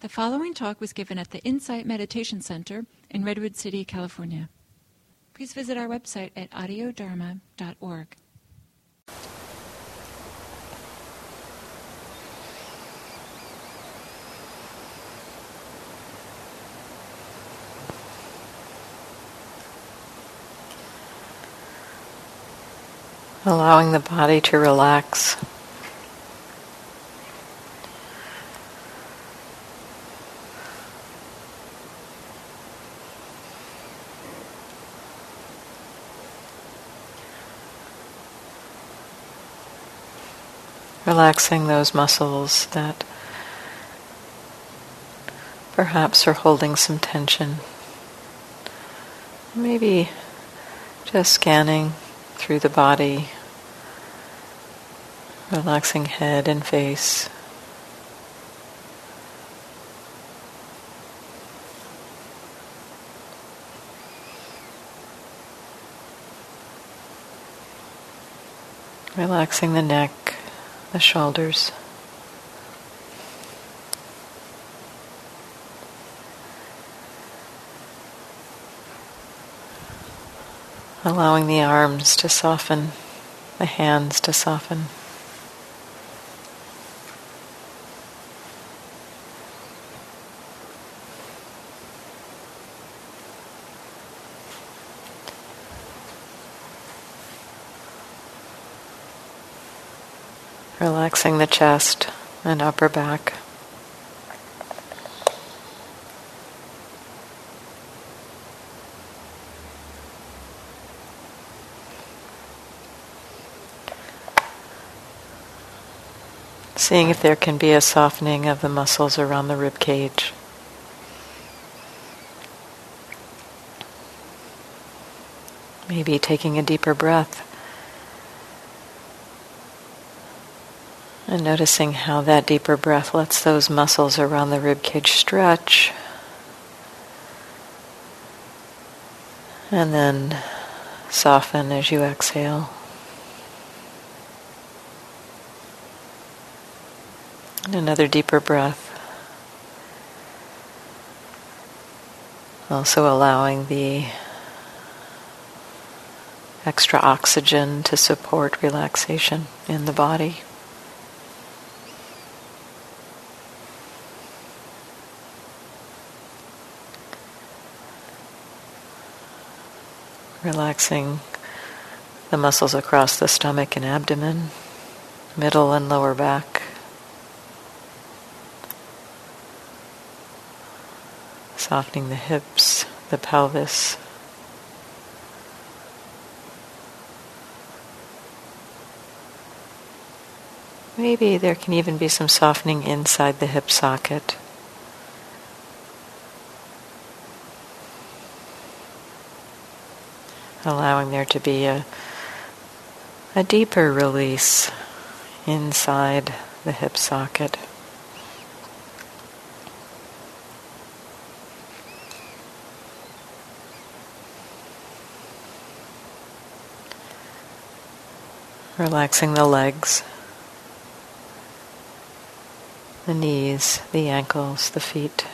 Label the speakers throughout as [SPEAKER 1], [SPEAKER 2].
[SPEAKER 1] The following talk was given at the Insight Meditation Center in Redwood City, California. Please visit our website at audiodharma.org.
[SPEAKER 2] Allowing the body to relax. Relaxing those muscles that perhaps are holding some tension. Maybe just scanning through the body, relaxing head and face. Relaxing the neck the shoulders. Allowing the arms to soften, the hands to soften. Relaxing the chest and upper back. Seeing if there can be a softening of the muscles around the rib cage. Maybe taking a deeper breath. And noticing how that deeper breath lets those muscles around the ribcage stretch. And then soften as you exhale. And another deeper breath. Also allowing the extra oxygen to support relaxation in the body. Relaxing the muscles across the stomach and abdomen, middle and lower back. Softening the hips, the pelvis. Maybe there can even be some softening inside the hip socket. Allowing there to be a, a deeper release inside the hip socket. Relaxing the legs, the knees, the ankles, the feet.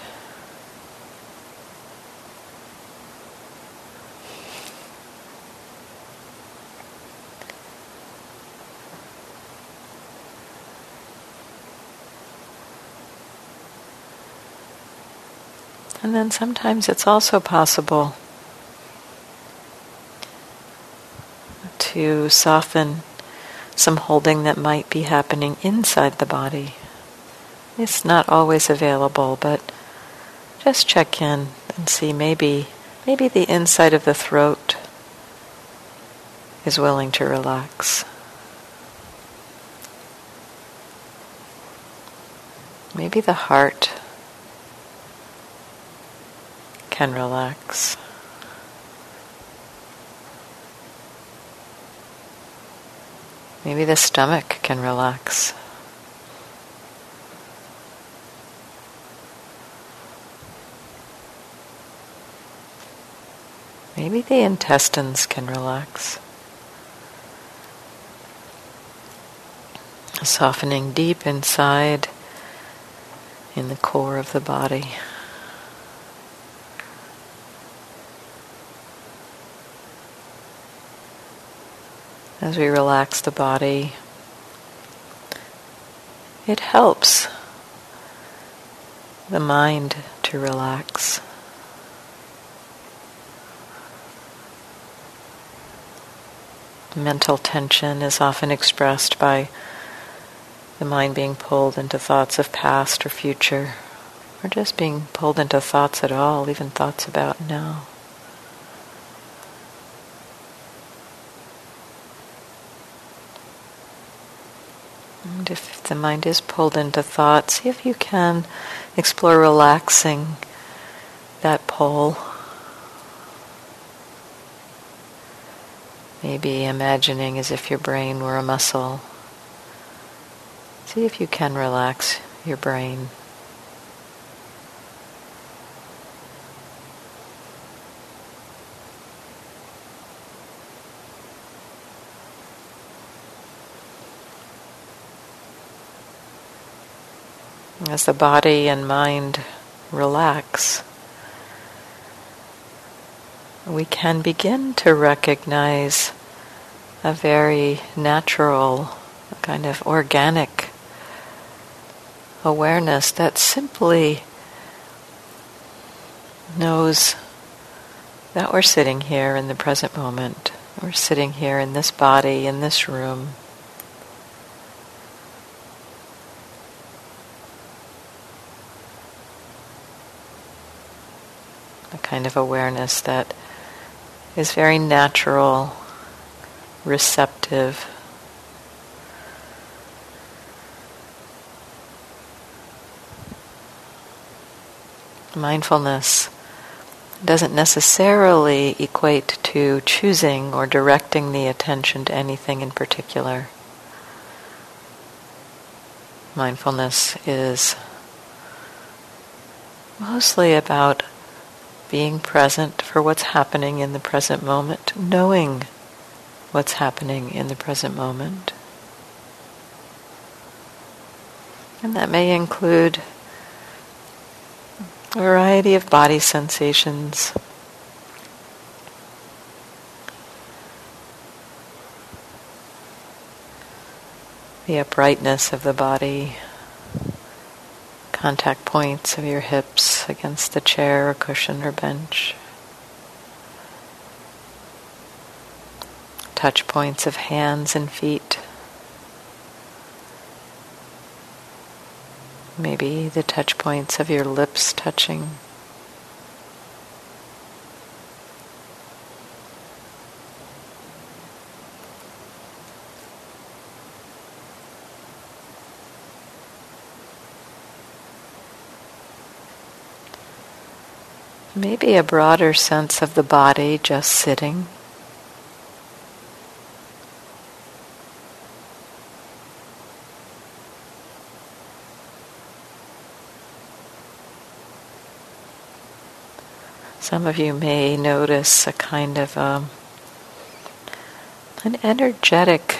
[SPEAKER 2] And then sometimes it's also possible to soften some holding that might be happening inside the body. It's not always available, but just check in and see maybe maybe the inside of the throat is willing to relax. Maybe the heart can relax. Maybe the stomach can relax. Maybe the intestines can relax. Softening deep inside in the core of the body. As we relax the body, it helps the mind to relax. Mental tension is often expressed by the mind being pulled into thoughts of past or future, or just being pulled into thoughts at all, even thoughts about now. And if the mind is pulled into thought, see if you can explore relaxing that pull. Maybe imagining as if your brain were a muscle. See if you can relax your brain. As the body and mind relax, we can begin to recognize a very natural, kind of organic awareness that simply knows that we're sitting here in the present moment. We're sitting here in this body, in this room. Kind of awareness that is very natural, receptive. Mindfulness doesn't necessarily equate to choosing or directing the attention to anything in particular. Mindfulness is mostly about being present for what's happening in the present moment, knowing what's happening in the present moment. And that may include a variety of body sensations. The uprightness of the body contact points of your hips against the chair or cushion or bench. Touch points of hands and feet. Maybe the touch points of your lips touching. Maybe a broader sense of the body just sitting. Some of you may notice a kind of um, an energetic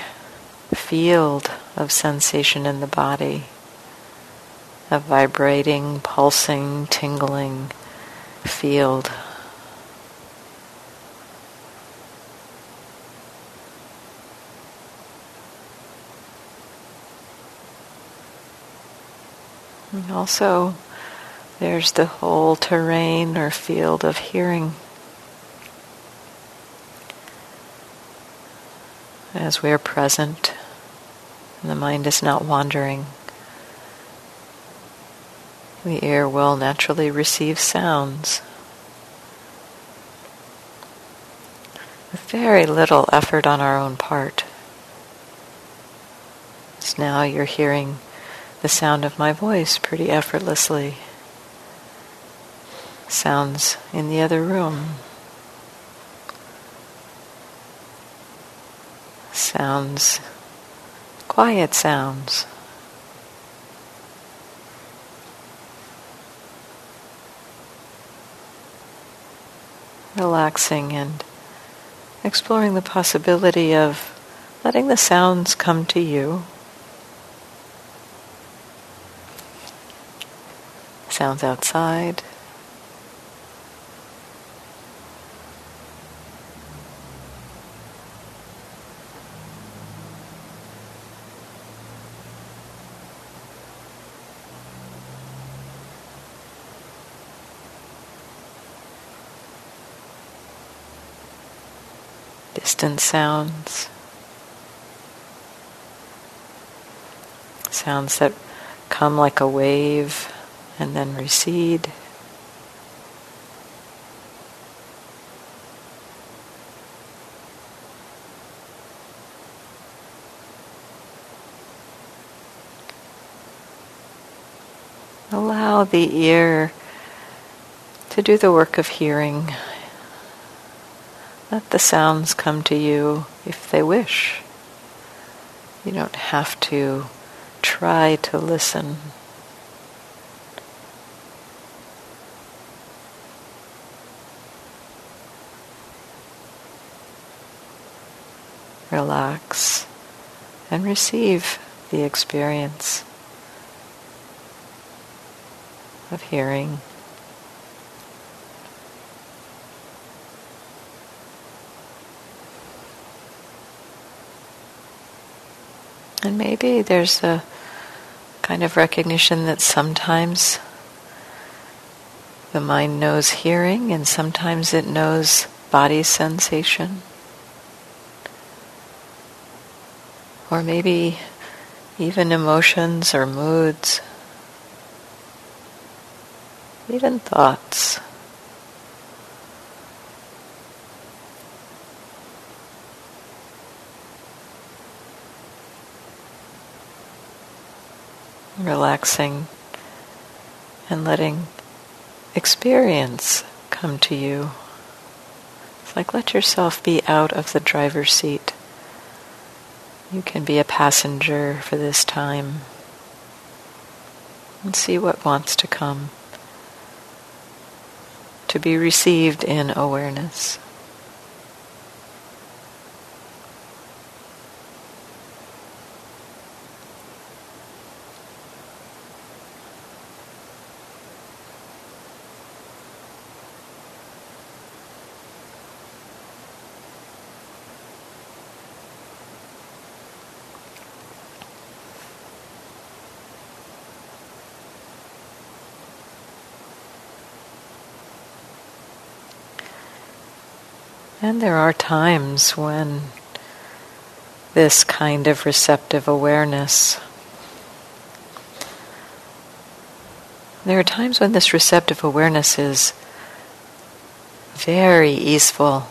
[SPEAKER 2] field of sensation in the body, a vibrating, pulsing, tingling field. And also, there's the whole terrain or field of hearing. As we are present, and the mind is not wandering. The ear will naturally receive sounds. With very little effort on our own part. So now you're hearing the sound of my voice pretty effortlessly. Sounds in the other room. Sounds, quiet sounds. Relaxing and exploring the possibility of letting the sounds come to you. sounds outside. Distant sounds, sounds that come like a wave and then recede. Allow the ear to do the work of hearing let the sounds come to you if they wish. You don't have to try to listen. Relax and receive the experience of hearing. And maybe there's a kind of recognition that sometimes the mind knows hearing and sometimes it knows body sensation. Or maybe even emotions or moods, even thoughts. Relaxing and letting experience come to you. It's like let yourself be out of the driver's seat. You can be a passenger for this time and see what wants to come to be received in awareness. And there are times when this kind of receptive awareness, there are times when this receptive awareness is very easeful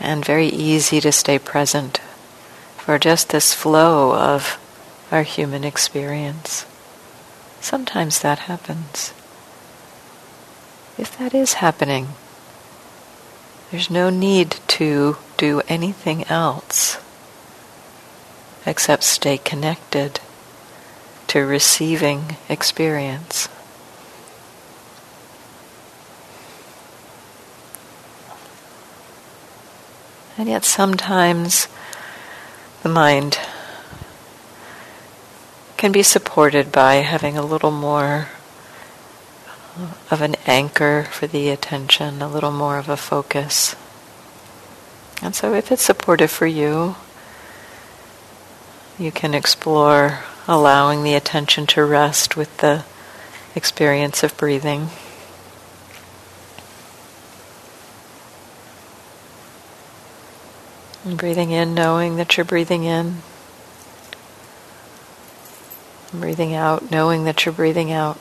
[SPEAKER 2] and very easy to stay present for just this flow of our human experience. Sometimes that happens. If that is happening, there's no need to do anything else except stay connected to receiving experience. And yet sometimes the mind can be supported by having a little more of an anchor for the attention, a little more of a focus. And so, if it's supportive for you, you can explore allowing the attention to rest with the experience of breathing. And breathing in, knowing that you're breathing in. And breathing out, knowing that you're breathing out.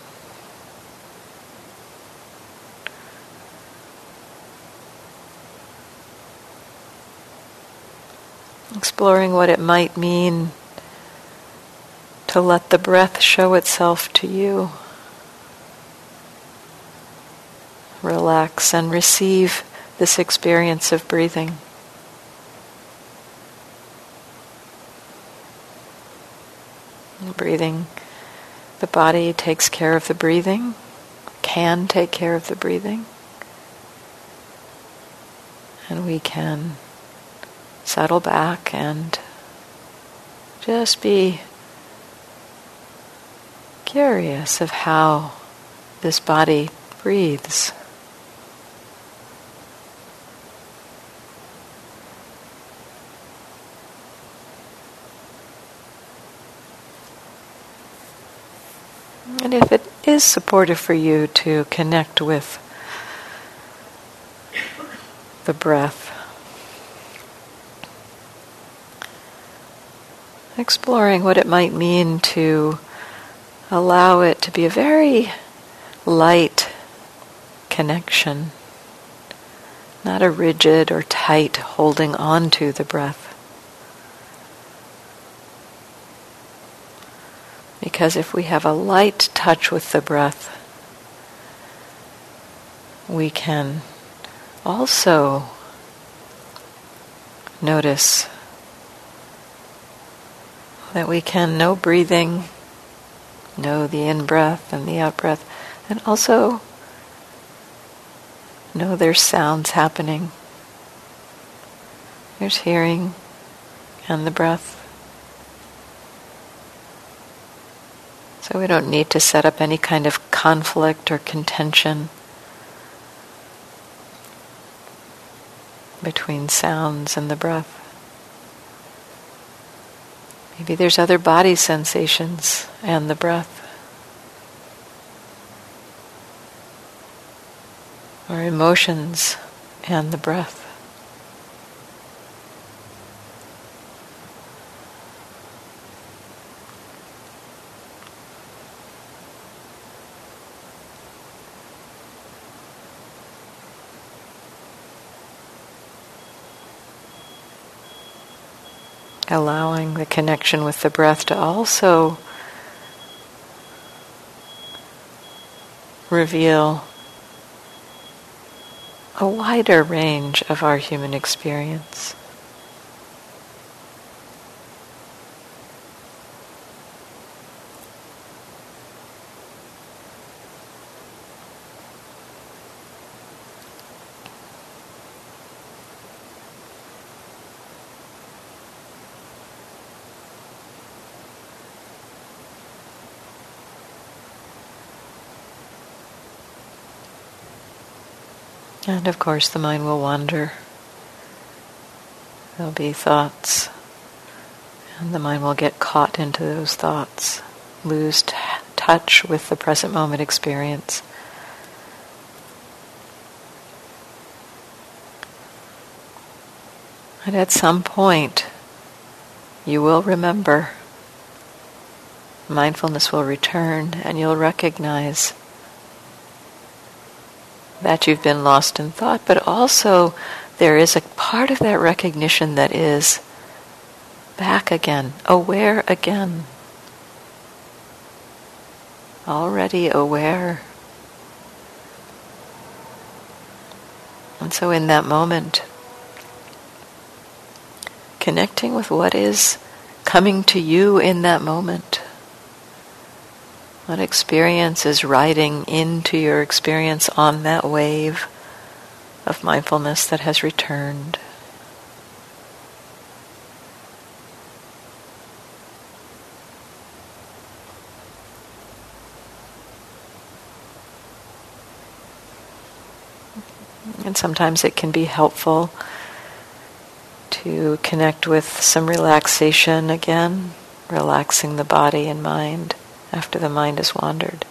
[SPEAKER 2] Exploring what it might mean to let the breath show itself to you. Relax and receive this experience of breathing. Breathing, the body takes care of the breathing, can take care of the breathing, and we can settle back and just be curious of how this body breathes. And if it is supportive for you to connect with the breath, exploring what it might mean to allow it to be a very light connection, not a rigid or tight holding on to the breath. Because if we have a light touch with the breath, we can also notice that we can know breathing, know the in breath and the out breath, and also know there's sounds happening. There's hearing and the breath. So we don't need to set up any kind of conflict or contention between sounds and the breath. Maybe there's other body sensations and the breath. Or emotions and the breath. Allowing the connection with the breath to also reveal a wider range of our human experience. And of course, the mind will wander. There'll be thoughts, and the mind will get caught into those thoughts, lose t- touch with the present moment experience. And at some point, you will remember. Mindfulness will return, and you'll recognize that you've been lost in thought, but also there is a part of that recognition that is back again, aware again, already aware. And so, in that moment, connecting with what is coming to you in that moment. What experience is riding into your experience on that wave of mindfulness that has returned? And sometimes it can be helpful to connect with some relaxation again, relaxing the body and mind after the mind has wandered.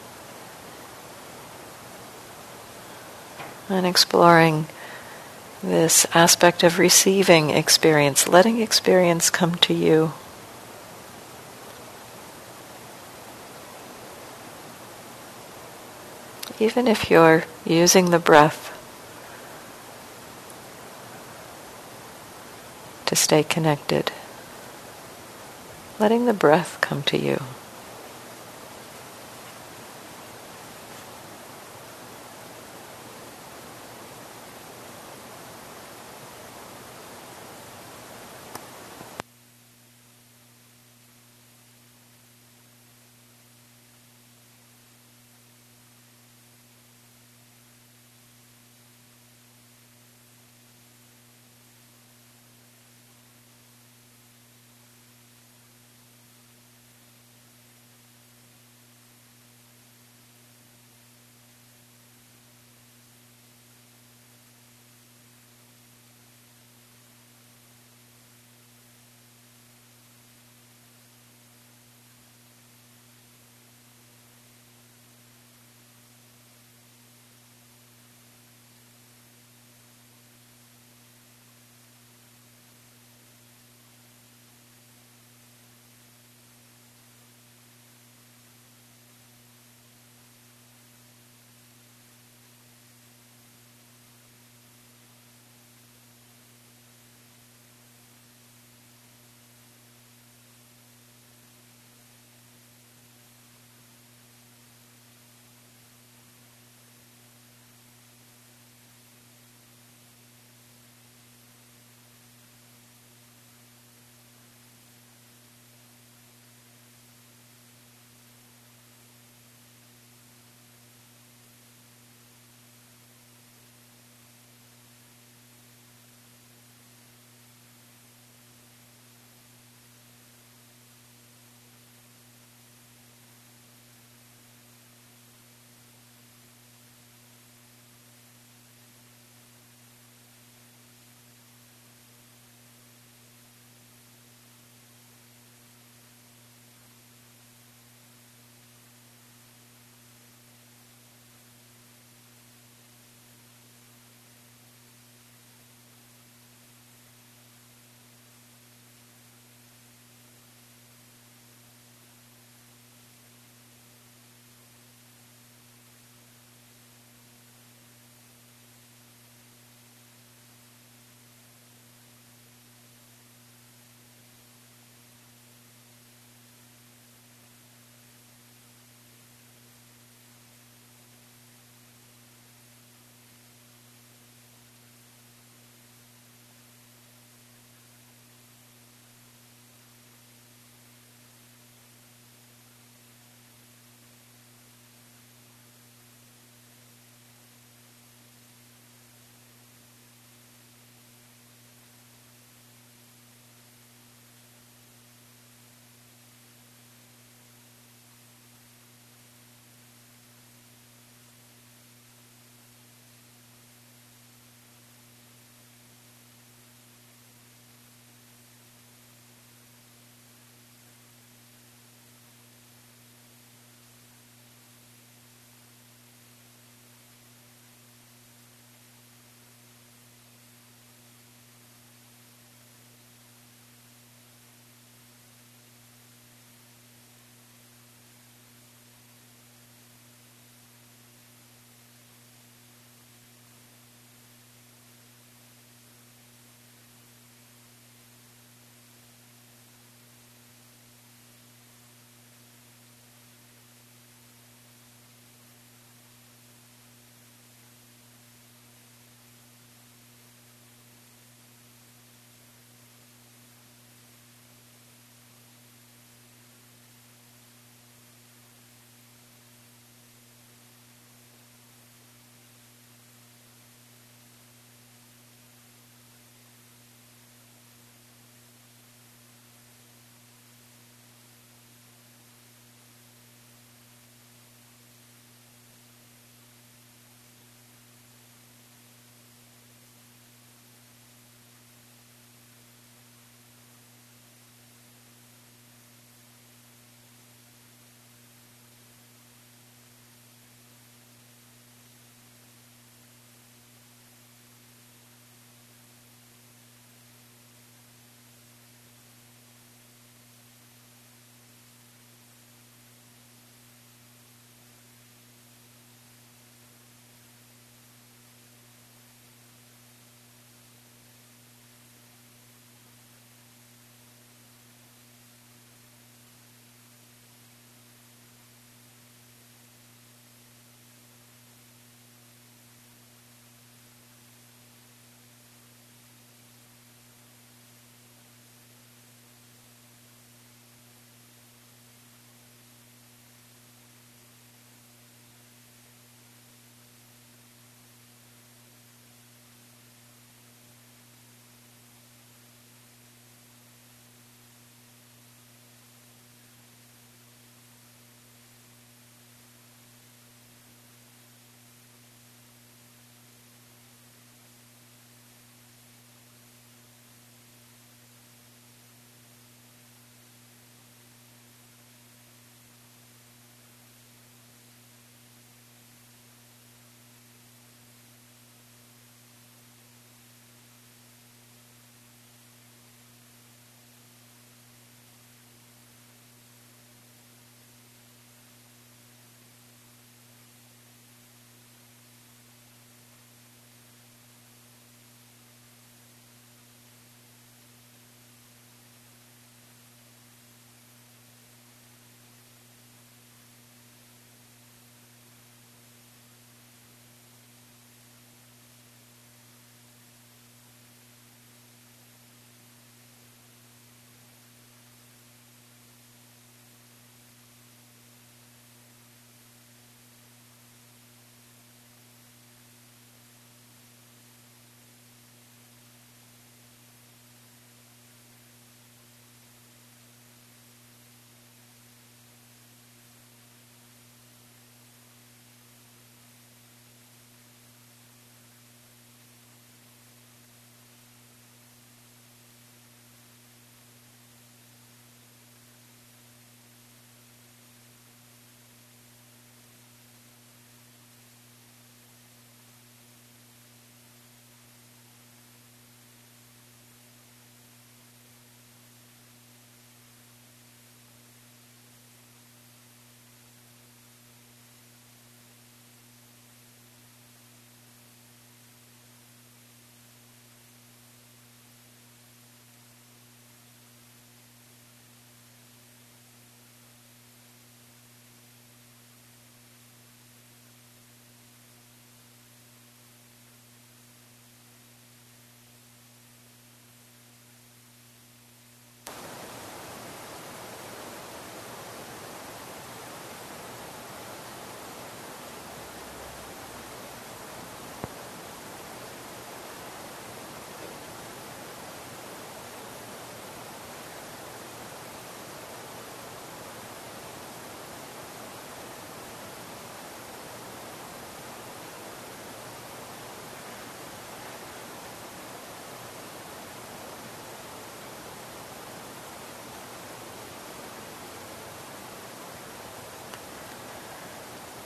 [SPEAKER 2] And exploring this aspect of receiving experience, letting experience come to you. Even if you're using the breath to stay connected, letting the breath come to you.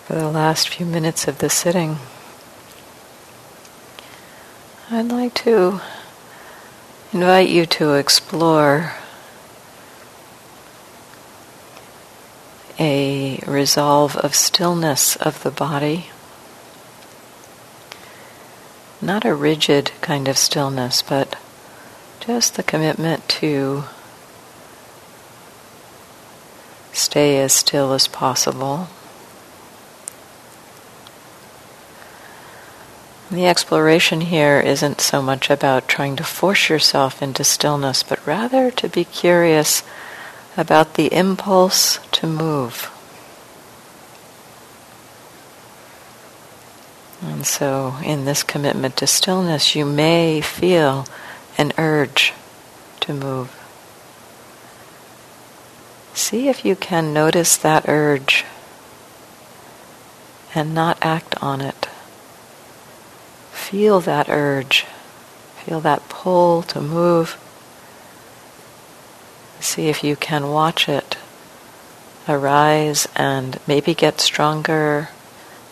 [SPEAKER 2] For the last few minutes of the sitting, I'd like to invite you to explore a resolve of stillness of the body. Not a rigid kind of stillness, but just the commitment to stay as still as possible. The exploration here isn't so much about trying to force yourself into stillness, but rather to be curious about the impulse to move. And so, in this commitment to stillness, you may feel an urge to move. See if you can notice that urge and not act on it. Feel that urge. Feel that pull to move See if you can watch it arise and maybe get stronger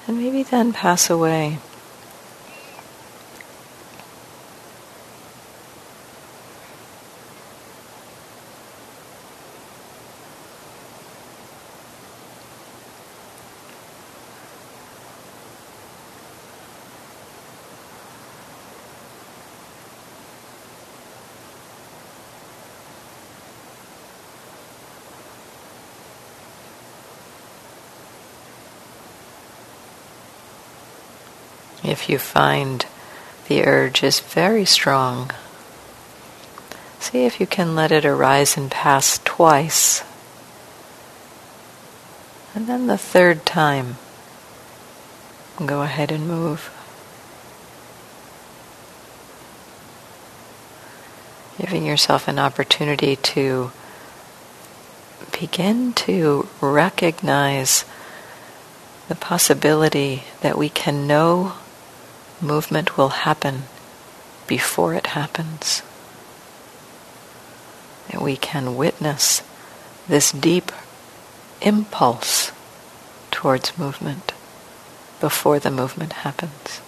[SPEAKER 2] and maybe then pass away. If you find the urge is very strong, see if you can let it arise and pass twice. And then the third time, go ahead and move. Giving yourself an opportunity to begin to recognize the possibility that we can know movement will happen before it happens. That we can witness this deep impulse towards movement before the movement happens.